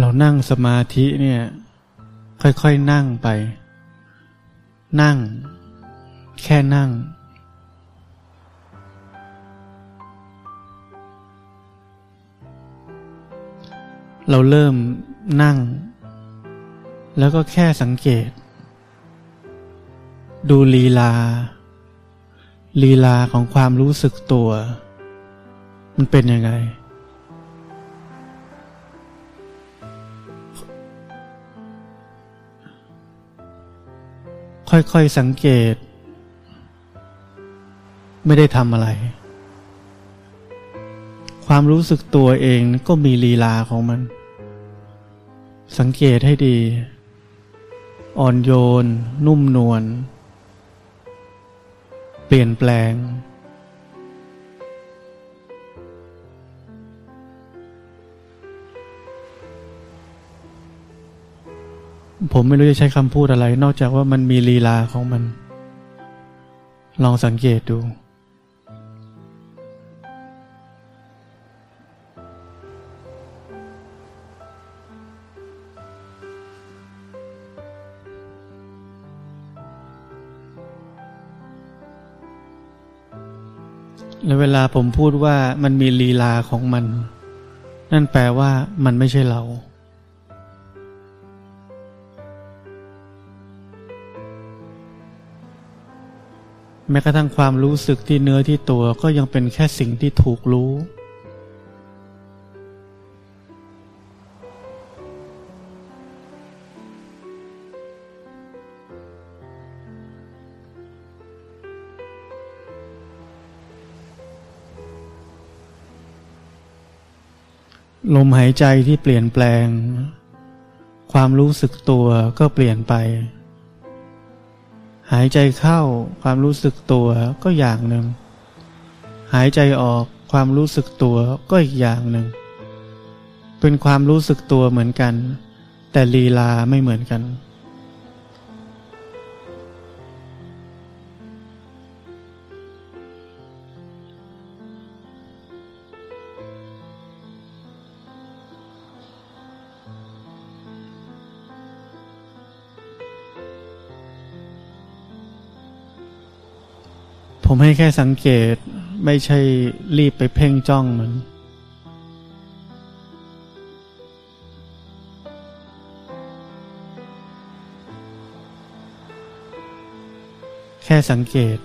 เรานั่งสมาธิเนี่ย ค่อยๆนั่งไป นั่ง แค่นั่ง เราเริ่มนั่ง แล้วก็แค่สังเกต ดูลีลา ลีลาของความรู้สึกตัว มันเป็นยังไง ค่อยๆสังเกต ไม่ได้ทำอะไร ความรู้สึกตัวเองก็มีลีลาของมัน สังเกตให้ดี อ่อนโยน นุ่มนวลเปลี่ยนแปลง ผมไม่รู้จะใช้คำพูดอะไร นอกจากว่ามันมีลีลาของมัน ลองสังเกตดู แล้วเวลาผมพูดว่ามันมีลีลาของมัน นั่นแปลว่ามันไม่ใช่เรา แม้กระทั่งความรู้สึกที่เนื้อที่ตัวก็ยังเป็นแค่สิ่งที่ถูกรู้ ลมหายใจที่เปลี่ยนแปลง ความรู้สึกตัวก็เปลี่ยนไป หายใจเข้าความรู้สึกตัวก็อย่างหนึ่ง หายใจออกความรู้สึกตัวก็อีกอย่างหนึ่ง เป็นความรู้สึกตัวเหมือนกัน แต่ลีลาไม่เหมือนกัน ผมให้แค่สังเกตไม่ใช่รีบไปเพ่งจ้องมันแค่สังเกต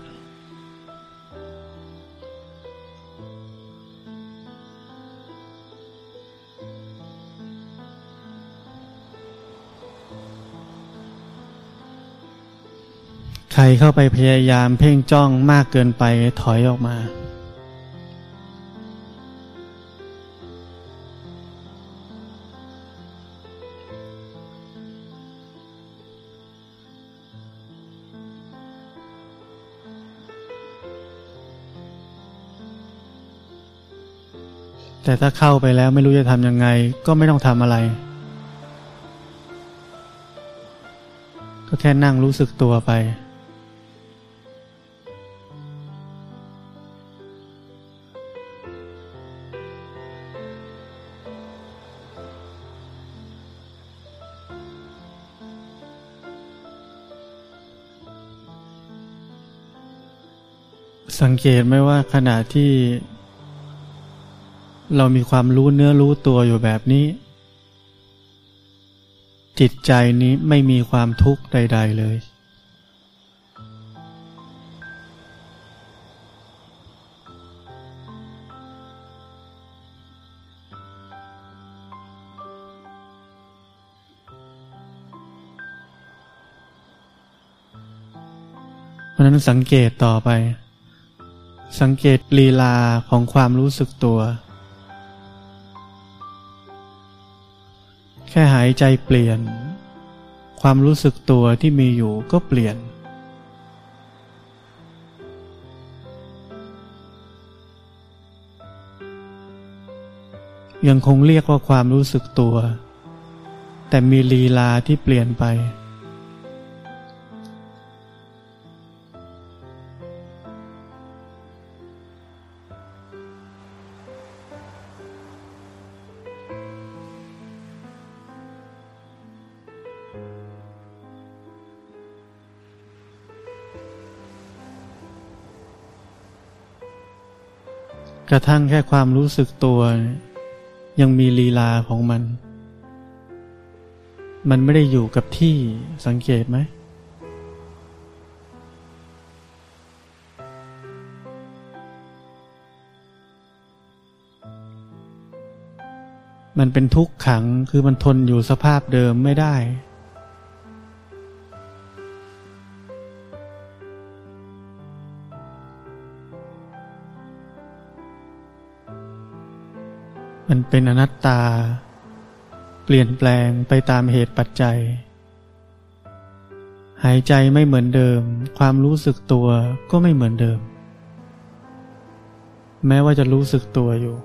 เข้าไปพยายามเพ่งจ้องมากเกินไปถอยออกมา แต่ถ้าเข้าไปแล้วไม่รู้จะทำยังไง ก็ไม่ต้องทำอะไร ก็แค่นั่งรู้สึกตัวไป สังเกตไหมว่าขณะที่ เรามีความรู้เนื้อรู้ตัวอยู่แบบนี้ จิตใจนี้ไม่มีความทุกข์ใด ๆ เลย เพราะนั้นสังเกตต่อไป สังเกตลีลาของความรู้สึกตัว แค่หายใจเปลี่ยน ความรู้สึกตัวที่มีอยู่ก็เปลี่ยน ยังคงเรียกว่าความรู้สึกตัว แต่มีลีลาที่เปลี่ยนไป ระทั่งแค่ความรู้สึกตัว ยังมีลีลาของมัน มันไม่ได้อยู่กับที่สังเกตไหมมันเป็นทุกขังคือมันทนอยู่สภาพเดิมไม่ได้ มันเป็นอนัตตา เปลี่ยนแปลงไปตามเหตุปัจจัย หายใจไม่เหมือนเดิม ความรู้สึกตัวก็ไม่เหมือนเดิม แม้ว่าจะรู้สึกตัวอยู่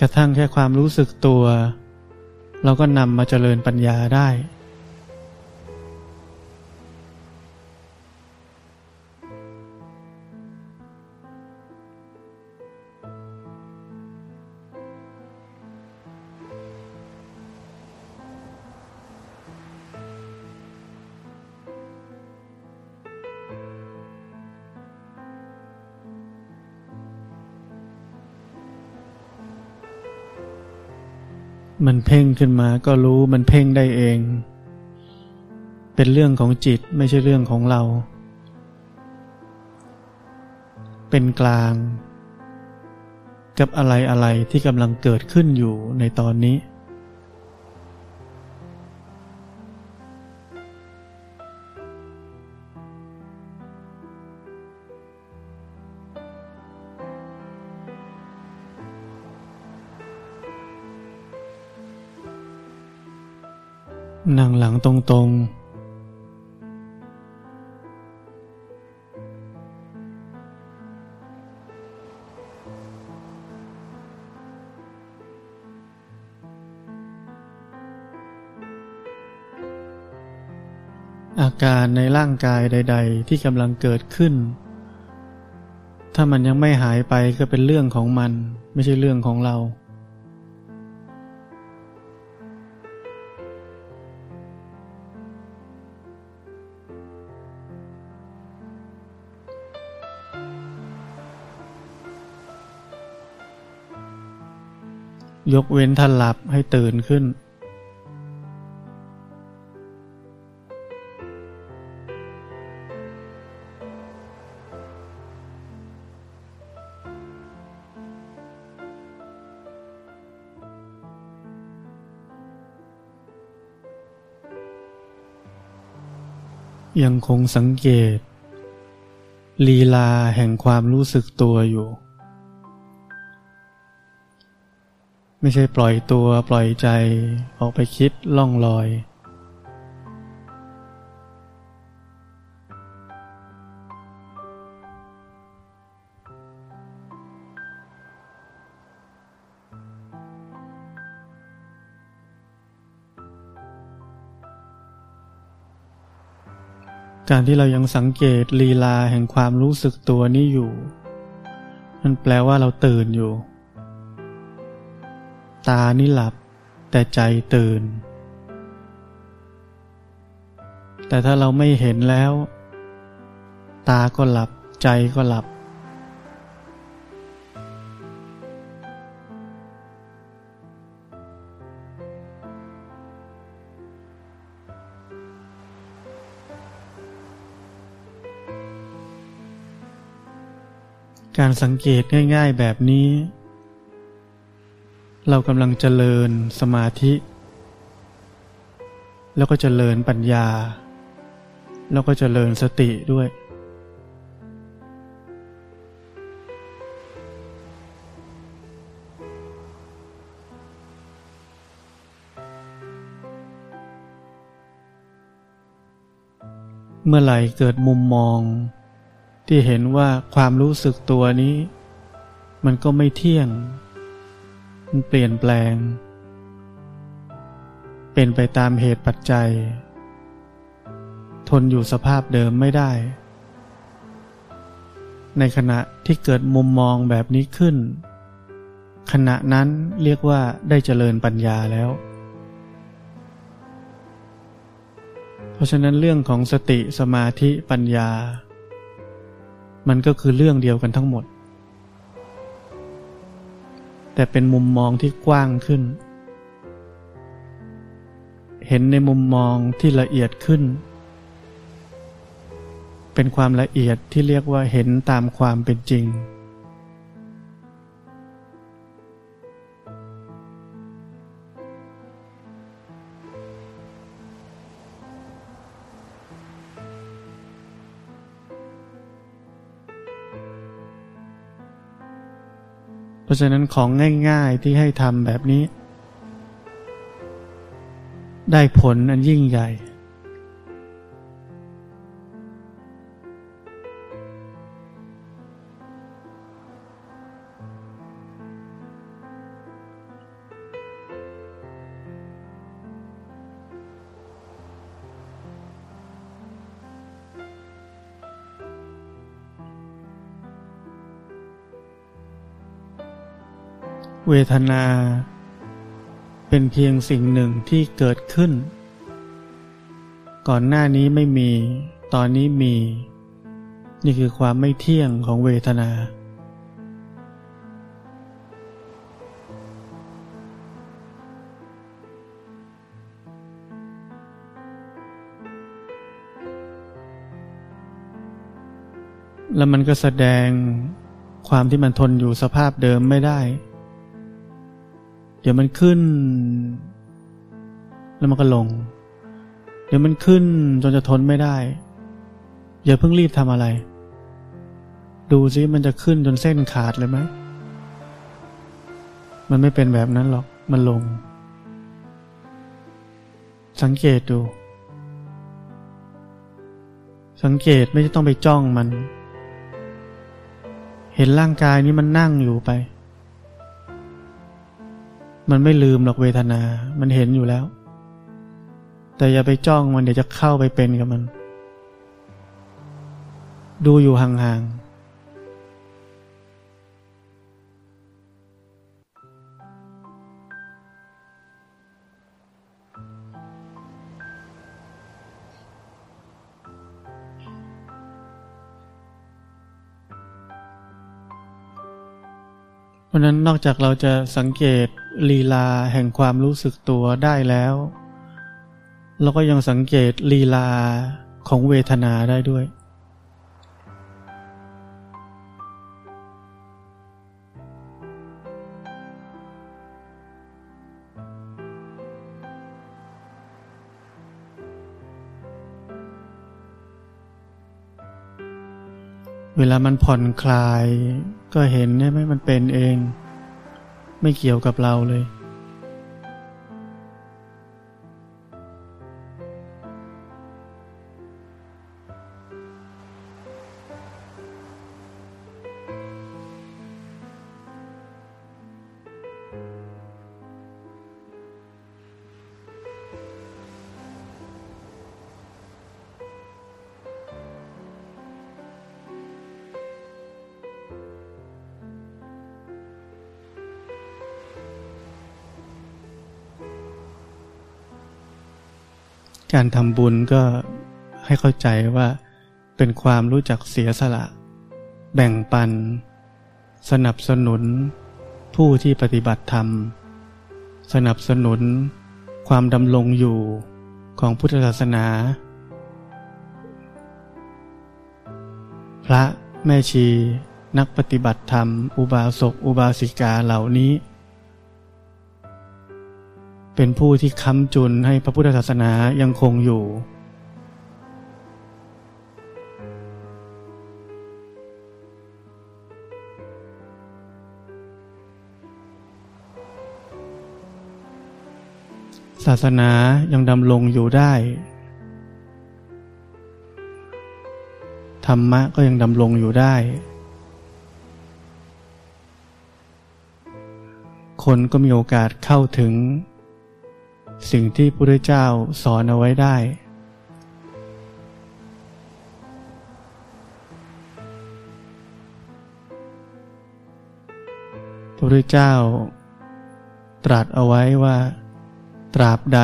กระทั่งแค่ความรู้สึกตัว เราก็นำมาเจริญปัญญาได้ มันเพ่งขึ้นมาก็รู้มันเพ่งได้เอง เป็นเรื่องของจิตไม่ใช่เรื่องของเรา เป็นกลาง กับอะไรอะไรที่กำลังเกิดขึ้นอยู่ในตอนนี้ นั่งหลังตรงๆ อาการในร่างกายใด ๆ ที่กำลังเกิดขึ้น ถ้ามันยังไม่หายไปก็เป็นเรื่องของมัน ไม่ใช่เรื่องของเรา ยกเว้นท่านหลับให้ตื่นขึ้น ยังคงสังเกต ลีลาแห่งความรู้สึกตัวอยู่ ไม่ใช่ปล่อยตัวปล่อยใจออกไปคิดล่องลอย การที่เรายังสังเกตลีลาแห่งความรู้สึกตัวนี้อยู่ มันแปลว่าเราตื่นอยู่ ตานี่หลับ แต่ใจตื่น แต่ถ้าเราไม่เห็นแล้ว ตาก็หลับใจก็หลับ การสังเกตง่ายๆแบบนี้ เรากำลังเจริญสมาธิ แล้วก็เจริญปัญญา แล้วก็เจริญสติด้วย เมื่อไหร่เกิดมุมมองที่เห็นว่าความรู้สึกตัวนี้ มันก็ไม่เที่ยง มันเปลี่ยนแปลง เป็นไปตามเหตุปัจจัย ทนอยู่สภาพเดิมไม่ได้ ในขณะที่เกิดมุมมองแบบนี้ขึ้น ขณะนั้นเรียกว่าได้เจริญปัญญาแล้ว เพราะฉะนั้นเรื่องของสติสมาธิปัญญา มันก็คือเรื่องเดียวกันทั้งหมด แต่เป็นมุมมองที่กว้างขึ้น เห็นในมุมมองที่ละเอียดขึ้น เป็นความละเอียดที่เรียกว่าเห็นตามความเป็นจริง เพราะฉะนั้นของง่ายๆที่ให้ทำแบบนี้ ได้ผลอันยิ่งใหญ่ เวทนา เป็นเพียงสิ่งหนึ่งที่เกิดขึ้น ก่อนหน้านี้ไม่มี ตอนนี้มี นี่คือความไม่เที่ยงของเวทนาแล้วมันก็แสดงความที่มันทนอยู่สภาพเดิมไม่ได้ ดี๋ยวมันขึ้น แล้วมันก็ลง เดี๋ยวมันขึ้นจนจะทนไม่ได้ อย่าเพิ่งรีบทำอะไร ดูซิมันจะขึ้นจนเส้นขาดเลยไหมมันไม่เป็นแบบนั้นหรอก มันลง สังเกตดู สังเกตไม่ต้องไปจ้องมัน เห็นร่างกายนี้มันนั่งอยู่ไป มันไม่ลืมหรอกเวทนา มันเห็นอยู่แล้ว แต่อย่าไปจ้องมันเดี๋ยวจะเข้าไปเป็นกับมัน ดูอยู่ห่างๆเพราะนั้นนอกจากเราจะสังเกต ลีลาแห่งความรู้สึกตัวได้แล้วเราก็ยังสังเกตลีลาของเวทนาได้ด้วย เวลามันผ่อนคลายก็เห็นใช่ไหมมันเป็นเอง ไม่เกี่ยวกับเราเลย การทำบุญก็ให้เข้าใจว่าเป็นความรู้จักเสียสละ แบ่งปัน สนับสนุน ผู้ที่ปฏิบัติธรรม สนับสนุน ความดำรงอยู่ของพุทธศาสนา พระแม่ชี นักปฏิบัติธรรม อุบาสก อุบาสิกาเหล่านี้ เป็นผู้ที่ค้ำจุนให้พระพุทธศาสนายังคงอยู่ ศาสนายังดำรงอยู่ได้ ธรรมะก็ยังดำรงอยู่ได้ คนก็มีโอกาสเข้าถึง สิ่งที่พระพุทธเจ้าสอนเอาไว้ได้พระพุทธเจ้า ตรัสเอาไว้ว่า ตราบใด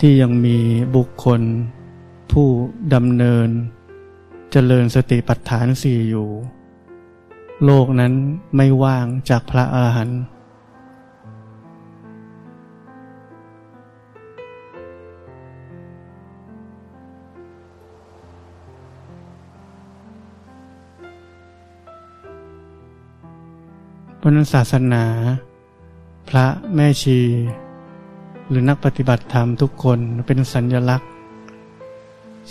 ที่ยังมีบุคคล ผู้ดำเนิน เจริญสติปัฏฐานสี่อยู่ โลกนั้นไม่ว่างจากพระอาหารหันต์ พุทธศาสนา พระแม่ชี หรือนักปฏิบัติธรรมทุกคนเป็นสัญญลักษณ์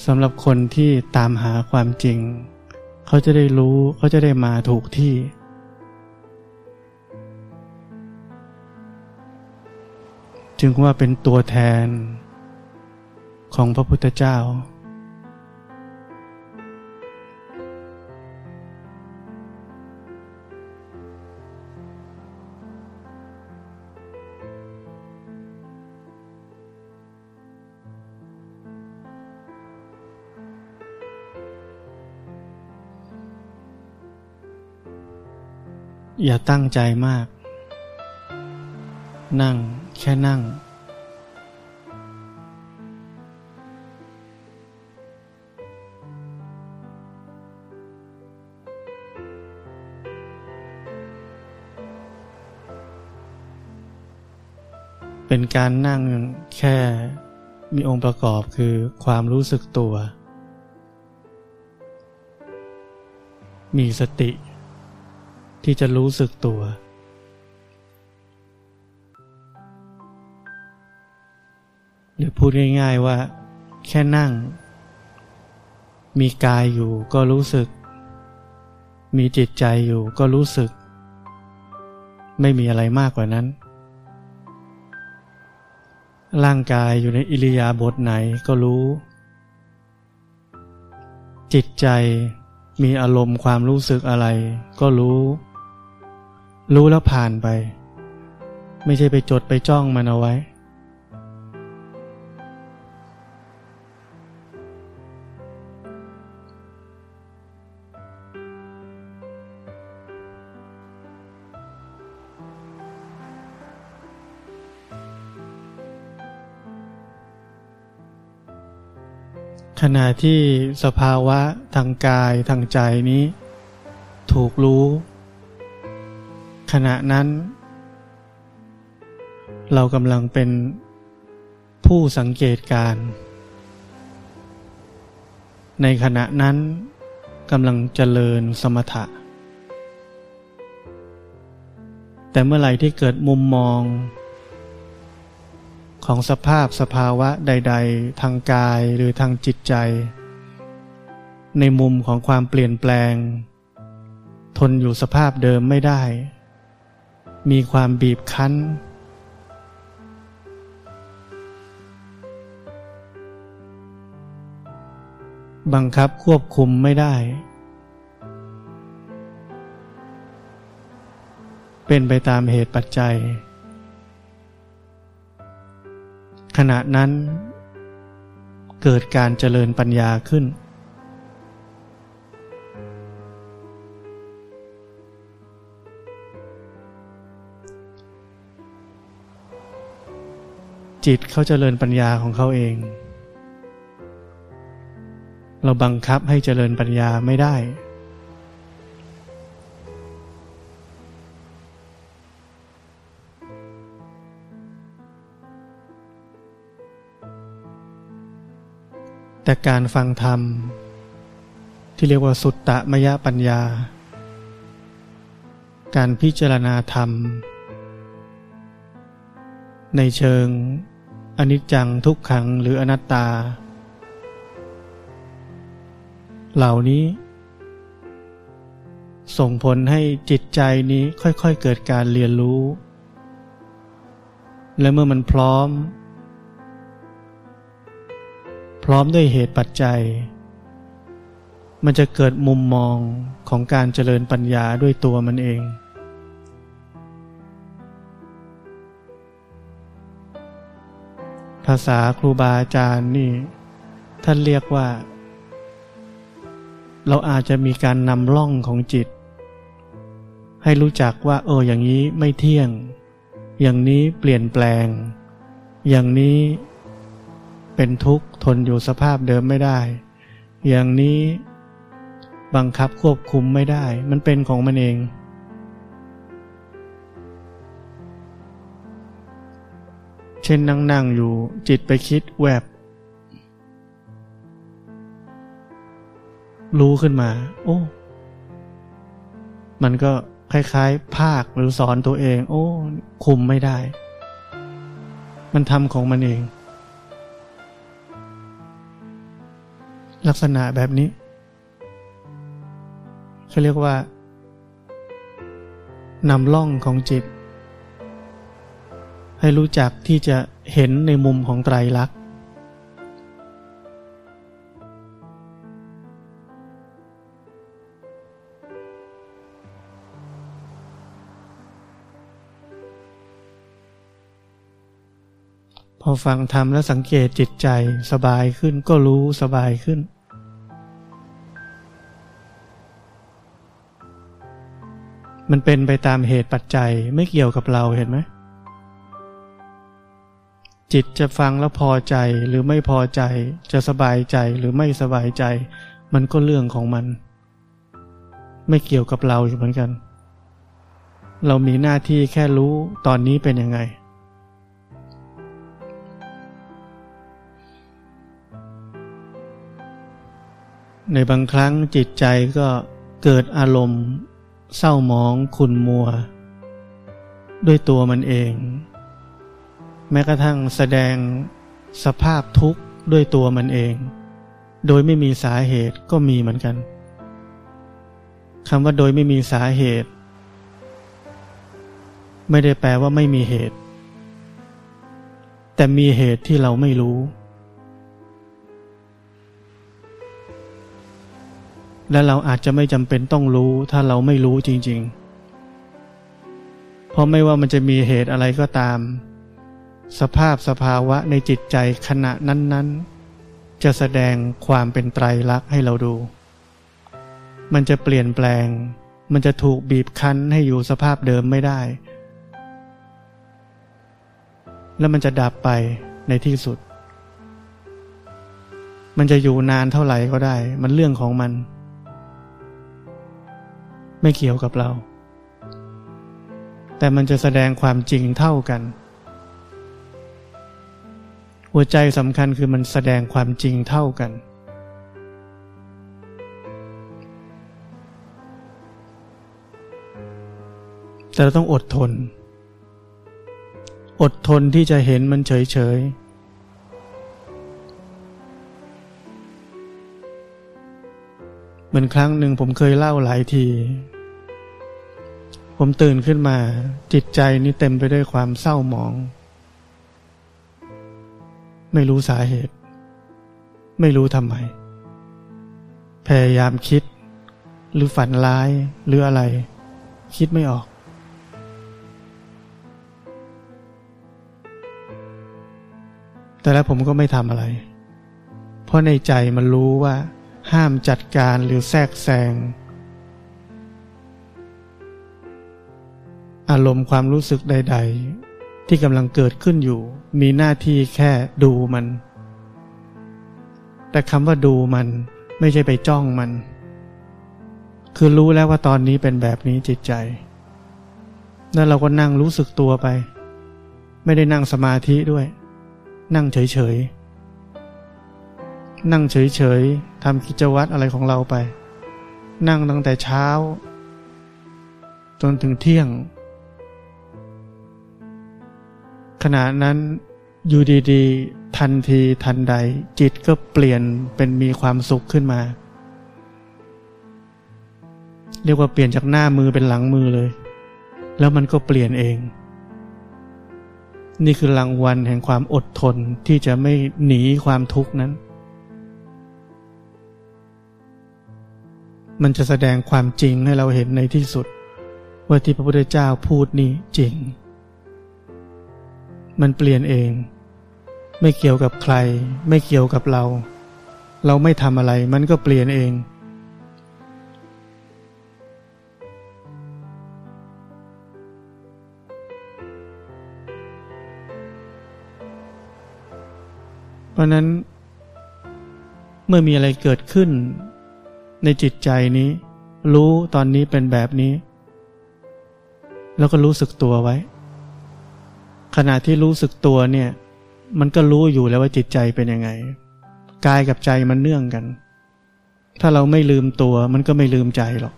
สำหรับคนที่ตามหาความจริง เขาจะได้รู้เขาจะได้มาถูกที่ จึงว่าเป็นตัวแทนของพระพุทธเจ้า อย่าตั้งใจมาก นั่งแค่นั่ง เป็นการนั่งแค่มีองค์ประกอบคือความรู้สึกตัว มีสติ ที่จะรู้สึกตัว หรือพูดง่าย ๆว่า แค่นั่ง มีกายอยู่ก็รู้สึก มีจิตใจอยู่ก็รู้สึก ไม่มีอะไรมากกว่านั้น ร่างกายอยู่ในอิริยาบถไหนก็รู้ จิตใจมีอารมณ์ความรู้สึกอะไรก็รู้ รู้แล้วผ่านไป ไม่ใช่ไปจดไปจ้องมันเอาไว้ ขณะที่สภาวะทางกายทางใจนี้ ถูกรู้ ขณะนั้น เรากำลังเป็นผู้สังเกตการ ในขณะนั้นกำลังเจริญสมถะ แต่เมื่อไหร่ที่เกิดมุมมอง ของสภาพสภาวะใด ๆ ทางกายหรือทางจิตใจ ในมุมของความเปลี่ยนแปลง ทนอยู่สภาพเดิมไม่ได้ มีความบีบคั้น บังคับควบคุมไม่ได้ เป็นไปตามเหตุปัจจัย ขณะนั้น เกิดการเจริญปัญญาขึ้น จิตเขาจเจริญปัญญาของเขาเอง เราบังคับให้เจริญปัญญาไม่ได้ แต่การฟังธรรม ที่เรียกว่าสุตตะมยปัญญา การพิจารณาธรรมในเชิง อนิจจังทุกขังหรืออนัตตา เหล่านี้ ส่งผลให้จิตใจนี้ค่อยๆเกิดการเรียนรู้ และเมื่อมันพร้อม พร้อมด้วยเหตุปัจจัย มันจะเกิดมุมมองของการเจริญปัญญาด้วยตัวมันเอง ภาษาครูบาอาจารย์นี่ท่านเรียกว่า เราอาจจะมีการนำล่องของจิต ให้รู้จักว่า เอออย่างนี้ไม่เที่ยง อย่างนี้เปลี่ยนแปลง อย่างนี้เป็นทุกข์ทนอยู่สภาพเดิมไม่ได้ อย่างนี้บังคับควบคุมไม่ได้ มันเป็นของมันเอง ช่นนั่งนั่งอยู่จิตไปคิดแวบ รู้ขึ้นมา โอ้ มันก็คล้ายๆ ภาคหรือสอนตัวเอง โอ้ คุมไม่ได้ มันทำของมันเอง ลักษณะแบบนี้เขาเรียกว่านำล่องของจิต ให้รู้จักที่จะเห็นในมุมของไตรลักษณ์ พอฟังธรรมแล้วสังเกตจิตใจสบายขึ้นก็รู้สบายขึ้นมันเป็นไปตามเหตุปัจจัยไม่เกี่ยวกับเราเห็นไหม จิตจะฟังแล้วพอใจหรือไม่พอใจ จะสบายใจหรือไม่สบายใจ มันก็เรื่องของมัน ไม่เกี่ยวกับเราอยู่เหมือนกัน เรามีหน้าที่แค่รู้ตอนนี้เป็นยังไง ในบางครั้งจิตใจก็เกิดอารมณ์ เศร้าหมองขุนมัว ด้วยตัวมันเอง แม้กระทั่งแสดงสภาพทุกข์ด้วยตัวมันเอง โดยไม่มีสาเหตุก็มีเหมือนกันคำว่าโดยไม่มีสาเหตุ ไม่ได้แปลว่าไม่มีเหตุ แต่มีเหตุที่เราไม่รู้ และเราอาจจะไม่จำเป็นต้องรู้ถ้าเราไม่รู้จริง ๆ เพราะไม่ว่ามันจะมีเหตุอะไรก็ตาม สภาพสภาวะในจิตใจขณะนั้น ๆ จะแสดงความเป็นไตรลักษณ์ให้เราดู มันจะเปลี่ยนแปลง มันจะถูกบีบคั้นให้อยู่สภาพเดิมไม่ได้ แล้วมันจะดับไปในที่สุด มันจะอยู่นานเท่าไหร่ก็ได้ มันเรื่องของมัน ไม่เกี่ยวกับเรา แต่มันจะแสดงความจริงเท่ากัน หัวใจสำคัญคือมันแสดงความจริงเท่ากัน แต่เราต้องอดทน อดทนที่จะเห็นมันเฉยๆเหมือนครั้งหนึ่งผมเคยเล่าหลายที ผมตื่นขึ้นมาจิตใจนี่เต็มไปด้วยความเศร้าหมอง ไม่รู้สาเหตุ ไม่รู้ทำไม พยายามคิด หรือฝันร้ายหรืออะไร คิดไม่ออก แต่แล้วผมก็ไม่ทำอะไร เพราะในใจมันรู้ว่า ห้ามจัดการหรือแทรกแซงอารมณ์ความรู้สึกใด ๆ ที่กำลังเกิดขึ้นอยู่ มีหน้าที่แค่ดูมัน แต่คำว่าดูมันไม่ใช่ไปจ้องมัน คือรู้แล้วว่าตอนนี้เป็นแบบนี้จิตใจแล้วเราก็นั่งรู้สึกตัวไป ไม่ได้นั่งสมาธิด้วย นั่งเฉยๆ นั่งเฉยๆทำกิจวัตรอะไรของเราไป นั่งตั้งแต่เช้า จนถึงเที่ยง ขณะนั้นอยู่ดีๆ ทันทีทันใด จิตก็เปลี่ยนเป็นมีความสุขขึ้นมา เรียกว่าเปลี่ยนจากหน้ามือเป็นหลังมือเลย แล้วมันก็เปลี่ยนเอง นี่คือรางวัลแห่งความอดทนที่จะไม่หนีความทุกข์นั้น มันจะแสดงความจริงให้เราเห็นในที่สุด ว่าที่พระพุทธเจ้าพูดนี้จริง มันเปลี่ยนเอง ไม่เกี่ยวกับใคร ไม่เกี่ยวกับเรา เราไม่ทำอะไรมันก็เปลี่ยนเอง เพราะนั้น เมื่อมีอะไรเกิดขึ้น ในจิตใจนี้ รู้ตอนนี้เป็นแบบนี้ แล้วก็รู้สึกตัวไว้ ขณะที่รู้สึกตัวเนี่ย มันก็รู้อยู่แล้วว่าจิตใจเป็นยังไงกายกับใจมันเนื่องกัน ถ้าเราไม่ลืมตัวมันก็ไม่ลืมใจหรอก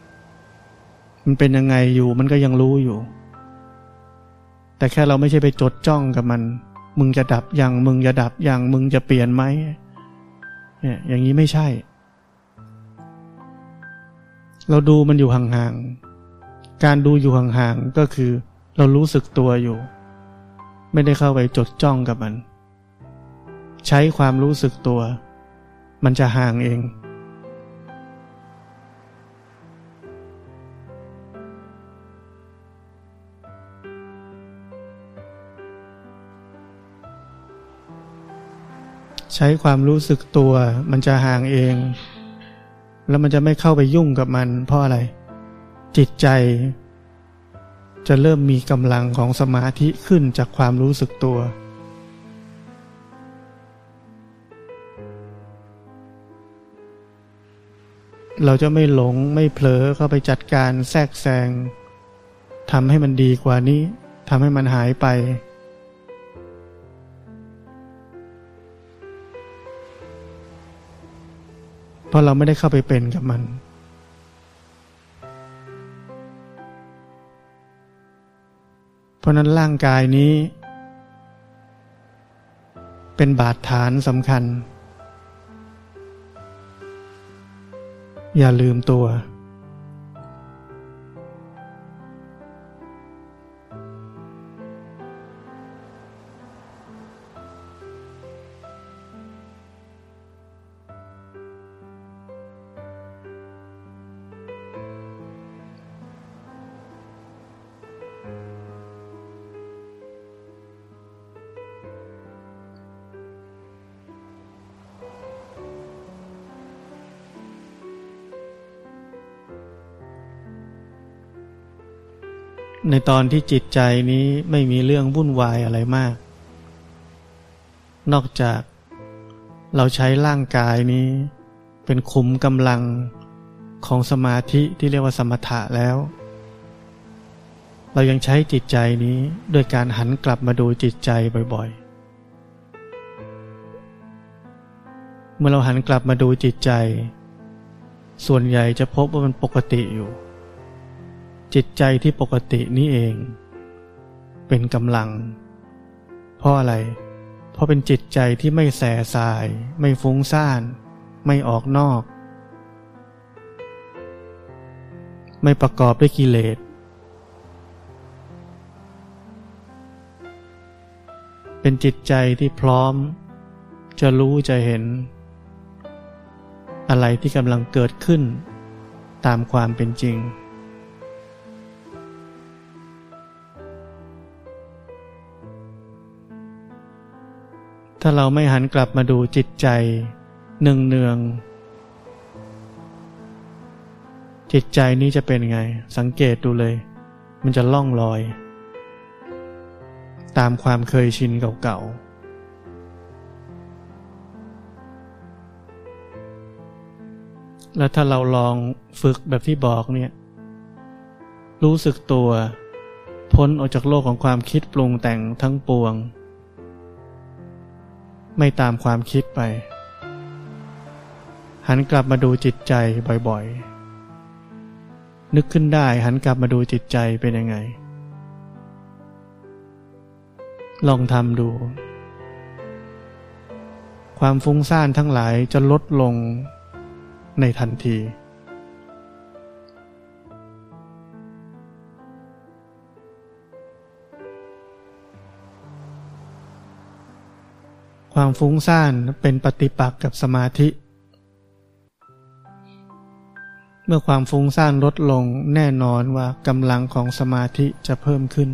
มันเป็นยังไงอยู่มันก็ยังรู้อยู่ แต่แค่เราไม่ใช่ไปจดจ้องกับมัน มึงจะดับอย่างมึงจะดับอย่างมึงจะเปลี่ยนไหมเนี่ยอย่างนี้ไม่ใช่ เราดูมันอยู่ห่างๆ การดูอยู่ห่างๆ ก็คือ เรารู้สึกตัวอยู่ ไม่ได้เข้าไปจดจ้องกับมัน ใช้ความรู้สึกตัว มันจะห่างเอง ใช้ความรู้สึกตัว มันจะห่างเอง แล้วมันจะไม่เข้าไปยุ่งกับมัน เพราะอะไร จิตใจ จะเริ่มมีกำลังของสมาธิขึ้นจากความรู้สึกตัว เราจะไม่หลงไม่เผลอเข้าไปจัดการแทรกแซงทำให้มันดีกว่านี้ทำให้มันหายไป เพราะเราไม่ได้เข้าไปเป็นกับมัน เพราะนั้นร่างกายนี้ เป็นบาดฐานสำคัญ อย่าลืมตัว ตอนที่จิตใจนี้ไม่มีเรื่องวุ่นวายอะไรมาก นอกจากเราใช้ร่างกายนี้ เป็นคุมกำลังของสมาธิที่เรียกว่าสมถะแล้ว เรายังใช้จิตใจนี้ด้วยการหันกลับมาดูจิตใจบ่อย ๆ เมื่อเราหันกลับมาดูจิตใจ ส่วนใหญ่จะพบว่ามันปกติอยู่ จิตใจที่ปกตินี้เอง เป็นกำลัง เพราะอะไร เพราะเป็นจิตใจที่ไม่แสสาย ไม่ฟุ้งซ่าน ไม่ออกนอก ไม่ประกอบด้วยกิเลสเป็นจิตใจที่พร้อม จะรู้จะเห็น อะไรที่กำลังเกิดขึ้น ตามความเป็นจริง ถ้าเราไม่หันกลับมาดูจิตใจเนืองเนืองจิตใจนี้จะเป็นไง สังเกตดูเลย มันจะล่องลอย ตามความเคยชินเก่าๆแล้วถ้าเราลองฝึกแบบที่บอกเนี่ย รู้สึกตัว พ้นออกจากโลกของความคิดปรุงแต่งทั้งปวง ไม่ตามความคิดไป หันกลับมาดูจิตใจบ่อยๆ นึกขึ้นได้หันกลับมาดูจิตใจเป็นยังไง ลองทำดู ความฟุ้งซ่านทั้งหลายจะลดลงในทันที ความฟุ้งซ่านเป็นปฏิปักษ์กับสมาธิ เมื่อความฟุ้งซ่านลดลงแน่นอนว่ากำลังของสมาธิจะเพิ่มขึ้น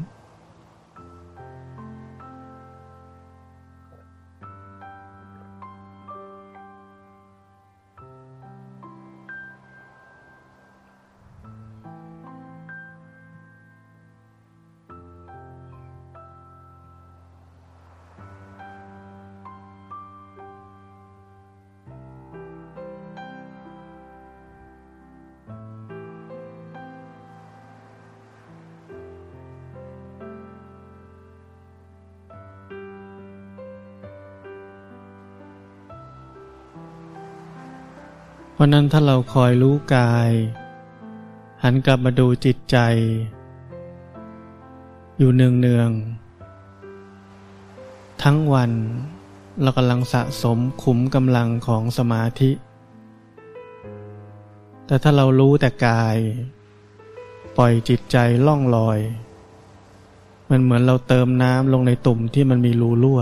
ราะนั้นถ้าเราคอยรู้กาย หันกลับมาดูจิตใจ อยู่เนืองเนืองทั้งวันเรากำลังสะสมขุมกำลังของสมาธิ แต่ถ้าเรารู้แต่กาย ปล่อยจิตใจล่องลอย มันเหมือนเราเติมน้ำลงในตุ่มที่มันมีรูรั่ว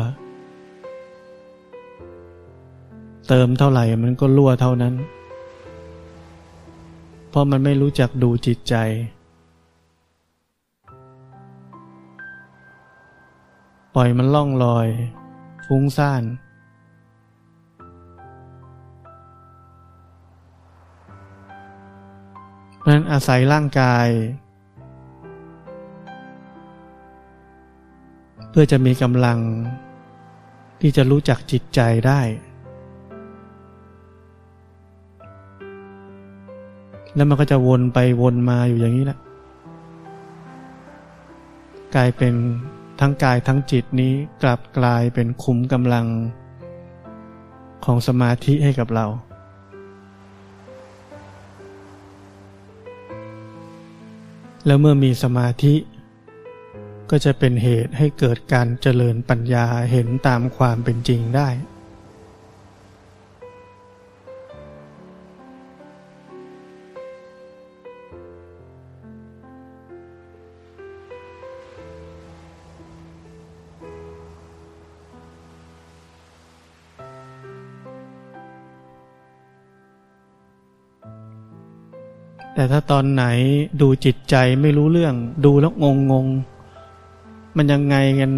เติมเท่าไหร่มันก็รั่วเท่านั้น ราะมันไม่รู้จักดูจิตใจ ปล่อยมันล่องลอย ฟุ้งซ่านเพราะนั้นอาศัยร่างกาย เพื่อจะมีกำลังที่จะรู้จักจิตใจได้ แล้วมันก็จะวนไปวนมาอยู่อย่างนี้แหละกลายเป็นทั้งกายทั้งจิตนี้กลับกลายเป็นคุ้มกำลังของสมาธิให้กับเรา แล้วเมื่อมีสมาธิ ก็จะเป็นเหตุให้เกิดการเจริญปัญญาเห็นตามความเป็นจริงได้ แต่ถ้าตอนไหนดูจิตใจไม่รู้เรื่อง ดูแล้วงงงงมันยังไงกัน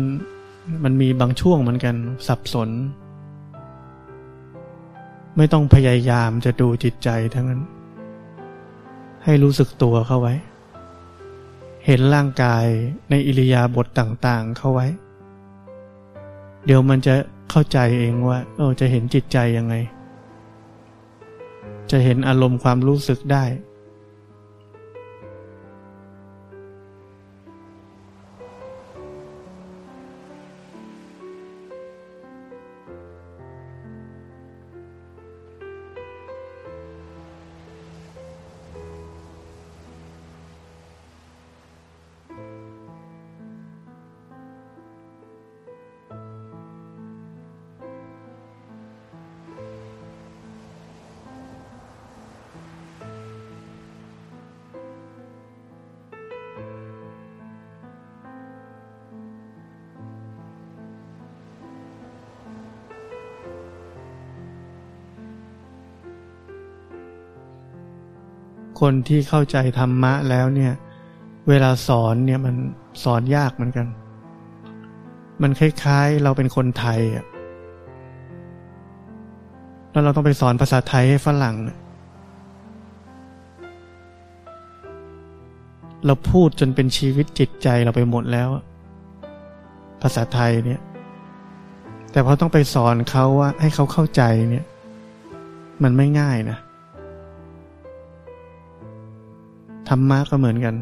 มันมีบางช่วงเหมือนกันสับสน ไม่ต้องพยายามจะดูจิตใจทั้งนั้น ให้รู้สึกตัวเข้าไว้ เห็นร่างกายในอิริยาบถต่างๆ เข้าไว้ เดี๋ยวมันจะเข้าใจเองว่าเออจะเห็นจิตใจยังไง จะเห็นอารมณ์ความรู้สึกได้ คนที่เข้าใจธรรมะแล้วเนี่ย เวลาสอนเนี่ยมันสอนยากเหมือนกัน มันคล้ายๆ เราเป็นคนไทยอะแล้วเราต้องไปสอนภาษาไทยให้ฝรั่งเราพูดจนเป็นชีวิตจิตใจเราไปหมดแล้ว ภาษาไทยเนี่ย แต่พอต้องไปสอนเขาว่าให้เขาเข้าใจเนี่ย มันไม่ง่ายนะ ธรรมะก็เหมือนกัน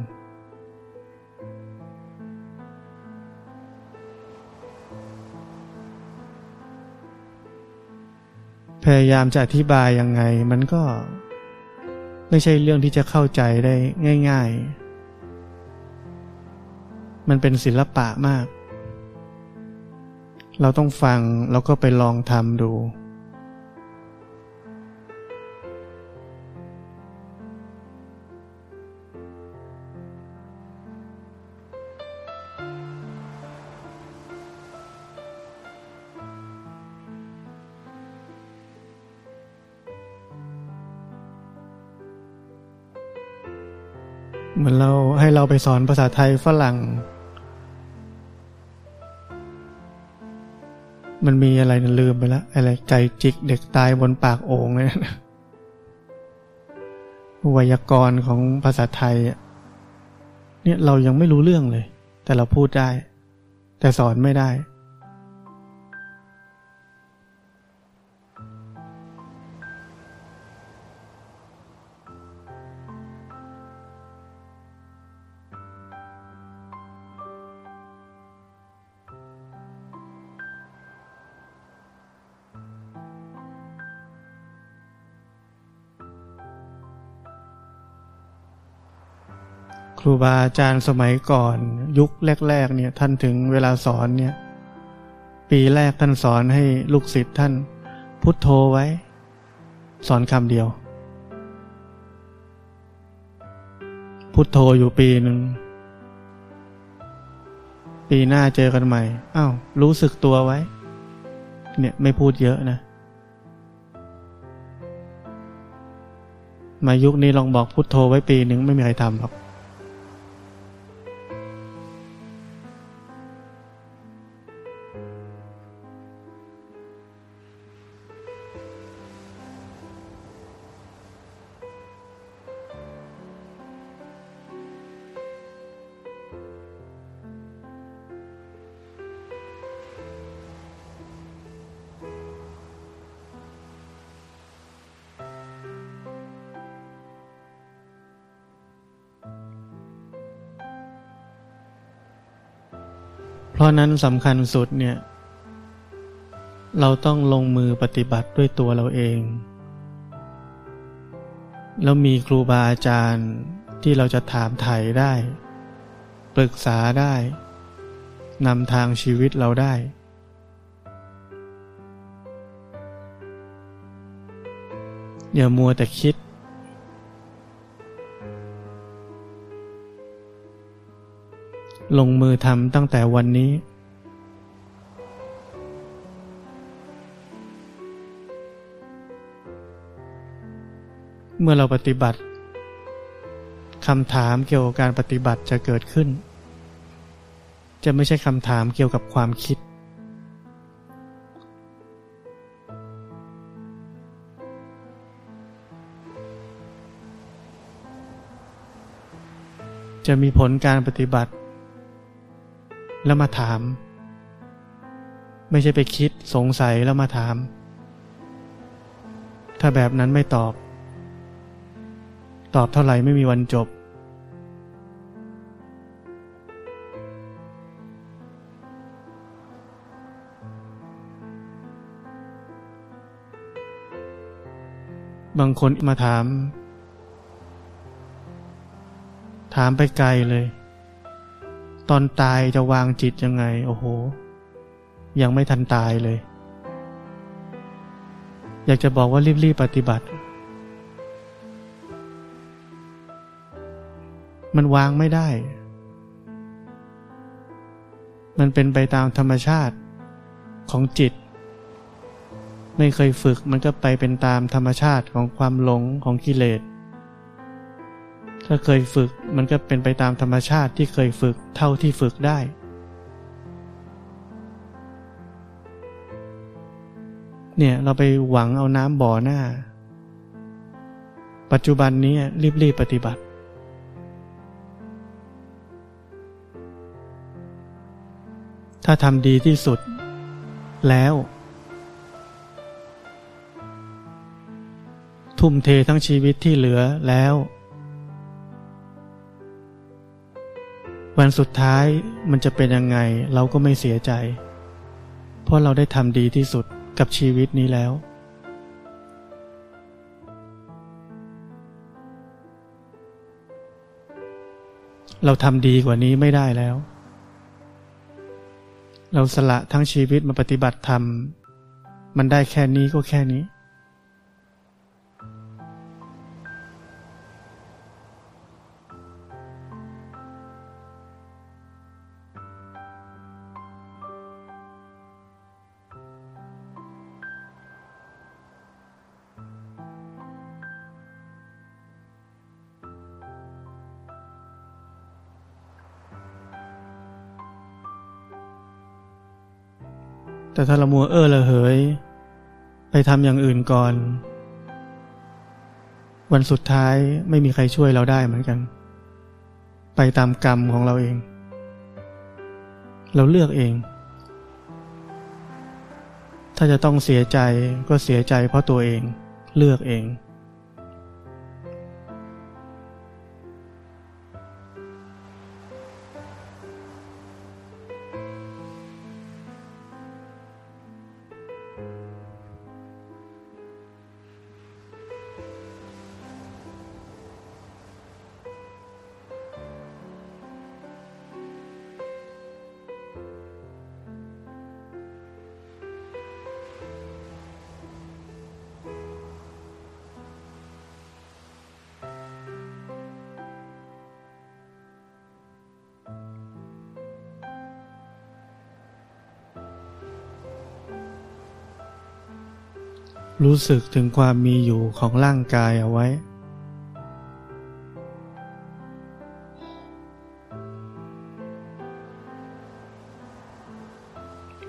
พยายามจะอธิบายยังไง มันก็ไม่ใช่เรื่องที่จะเข้าใจได้ง่าย ๆ มันเป็นศิลปะมาก เราต้องฟังแล้วก็ไปลองทำดู เหมือนเราให้เราไปสอนภาษาไทยฝรั่ง มันมีอะไรนะลืมไปแล้วอะไรไก่จิกเด็กตายบนปากโอ่งเลยนะไวยากรณ์ของภาษาไทยเนี่ยเรายังไม่รู้เรื่องเลย แต่เราพูดได้ แต่สอนไม่ได้ รูบาอาจารย์สมัยก่อนยุคแรก ๆ เนี่ยท่านถึงเวลาสอนเนี่ย ปีแรกท่านสอนให้ลูกศิษย์ท่าน พุทโธไว้ สอนคำเดียว พุทโธอยู่ปีหนึ่ง ปีหน้าเจอกันใหม่อ้าวรู้สึกตัวไว้ เนี่ยไม่พูดเยอะนะมายุคนี้ลองบอกพุทโธไว้ปีหนึ่งไม่มีใครทำหรอก ราะนั้นสำคัญสุดเนี่ย เราต้องลงมือปฏิบัติด้วยตัวเราเอง แล้วมีครูบาอาจารย์ที่เราจะถามไถ่ได้ ปรึกษาได้นำทางชีวิตเราได้ อย่ามัวแต่คิด ลงมือทำตั้งแต่วันนี้ เมื่อเราปฏิบัติคำถามเกี่ยวกับการปฏิบัติจะเกิดขึ้น จะไม่ใช่คำถามเกี่ยวกับความคิด จะมีผลการปฏิบัติ แล้วมาถาม ไม่ใช่ไปคิดสงสัยแล้วมาถาม ถ้าแบบนั้นไม่ตอบ ตอบเท่าไหร่ไม่มีวันจบ บางคนมาถาม ถามไปไกลเลย ตอนตายจะวางจิตยังไง โอ้โห ยังไม่ทันตายเลย อยากจะบอกว่ารีบๆปฏิบัติ มันวางไม่ได้ มันเป็นไปตามธรรมชาติของจิต ไม่เคยฝึกมันก็ไปเป็นตามธรรมชาติของความหลงของกิเลส ถ้าเคยฝึกมันก็เป็นไปตามธรรมชาติที่เคยฝึกเท่าที่ฝึกได้ เนี่ยเราไปหวังเอาน้ำบ่อหน้า ปัจจุบันนี้รีบๆปฏิบัติถ้าทำดีที่สุด แล้ว ทุ่มเททั้งชีวิตที่เหลือแล้ว วันสุดท้ายมันจะเป็นยังไงเราก็ไม่เสียใจ เพราะเราได้ทำดีที่สุดกับชีวิตนี้แล้ว เราทำดีกว่านี้ไม่ได้แล้ว เราสละทั้งชีวิตมาปฏิบัติธรรม มันได้แค่นี้ก็แค่นี้ แต่ถ้าละมัวเออละเหย ไปทำอย่างอื่นก่อน วันสุดท้ายไม่มีใครช่วยเราได้เหมือนกัน ไปตามกรรมของเราเอง เราเลือกเอง ถ้าจะต้องเสียใจก็เสียใจเพราะตัวเอง เลือกเอง รู้สึกถึงความมีอยู่ของร่างกายเอาไว้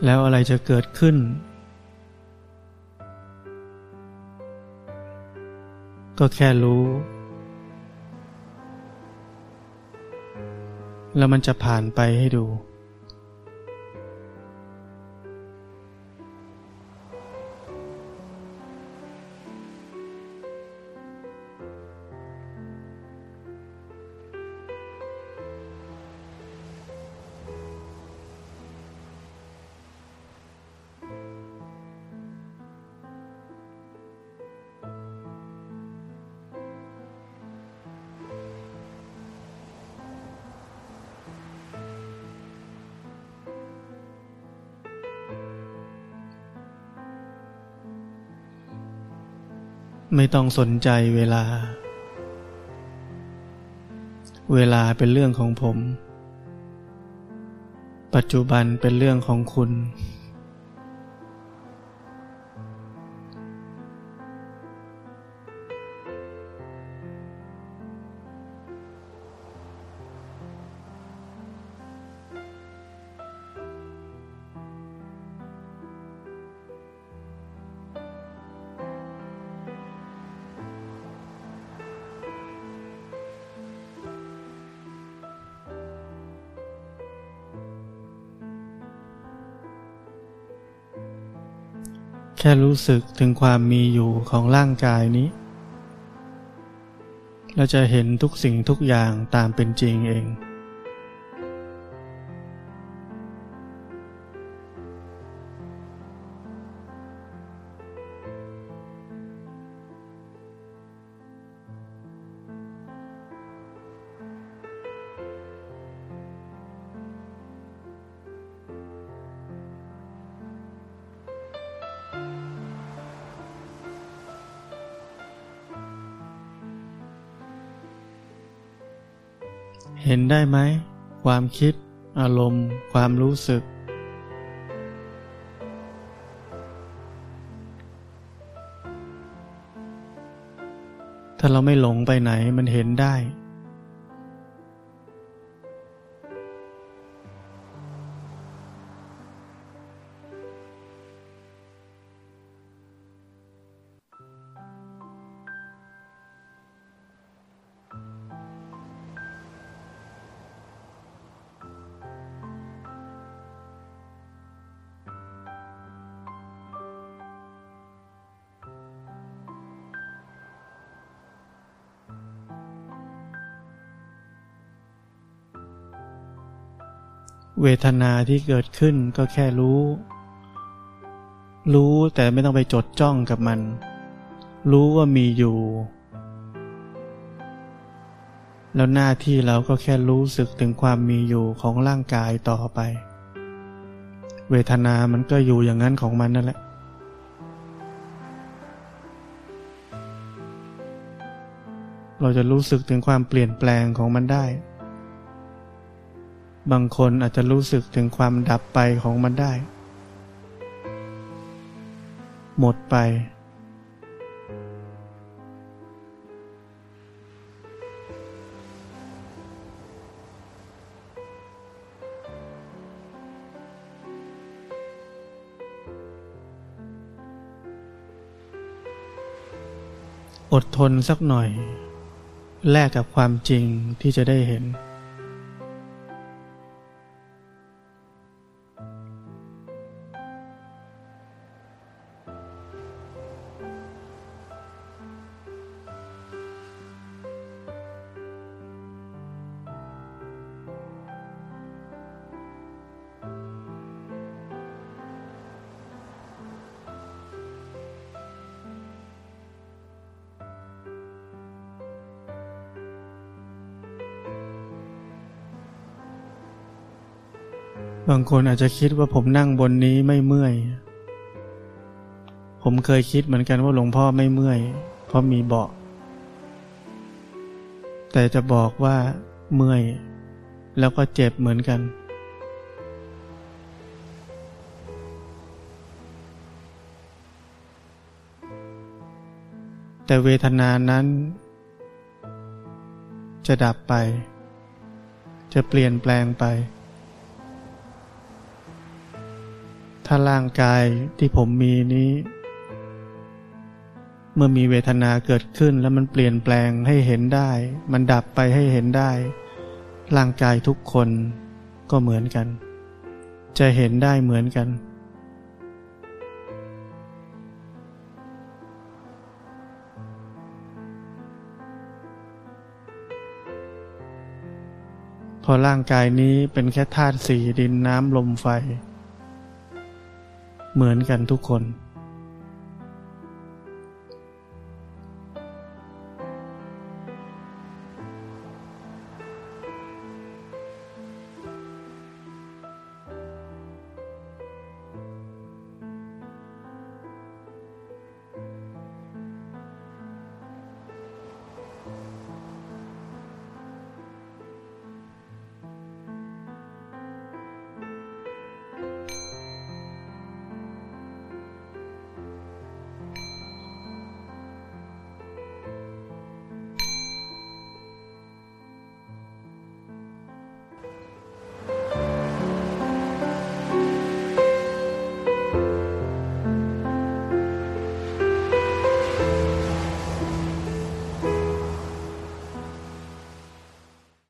แล้วอะไรจะเกิดขึ้น ก็แค่รู้ แล้วมันจะผ่านไปให้ดู ไม่ต้องสนใจเวลา เวลาเป็นเรื่องของผม ปัจจุบันเป็นเรื่องของคุณ ค่รู้สึกถึงความมีอยู่ของร่างกายนี้ เราจะเห็นทุกสิ่งทุกอย่างตามเป็นจริงเอง เห็นได้ไหม ความคิด อารมณ์ ความรู้สึก ถ้าเราไม่หลงไปไหนมันเห็นได้ วทนาที่เกิดขึ้นก็แค่รู้ รู้แต่ไม่ต้องไปจดจ้องกับมัน รู้ว่ามีอยู่ แล้วหน้าที่เราก็แค่รู้สึกถึงความมีอยู่ของร่างกายต่อไป เวทนามันก็อยู่อย่างนั้นของมันนั่นแหละเราจะรู้สึกถึงความเปลี่ยนแปลงของมันได้ บางคนอาจจะรู้สึกถึงความดับไปของมันได้ หมดไป อดทนสักหน่อย แลกกับความจริงที่จะได้เห็น คนอาจจะคิดว่าผมนั่งบนนี้ไม่เมื่อย ผมเคยคิดเหมือนกันว่าหลวงพ่อไม่เมื่อย เพราะมีเบาะ แต่จะบอกว่าเมื่อย แล้วก็เจ็บเหมือนกัน แต่เวทนานั้น จะดับไป จะเปลี่ยนแปลงไป ถ้าร่างกายที่ผมมีนี้ เมื่อมีเวทนาเกิดขึ้นแล้วมันเปลี่ยนแปลงให้เห็นได้ มันดับไปให้เห็นได้ ร่างกายทุกคนก็เหมือนกัน จะเห็นได้เหมือนกัน พอร่างกายนี้เป็นแค่ธาตุสี่ดินน้ำลมไฟ เหมือนกันทุกคน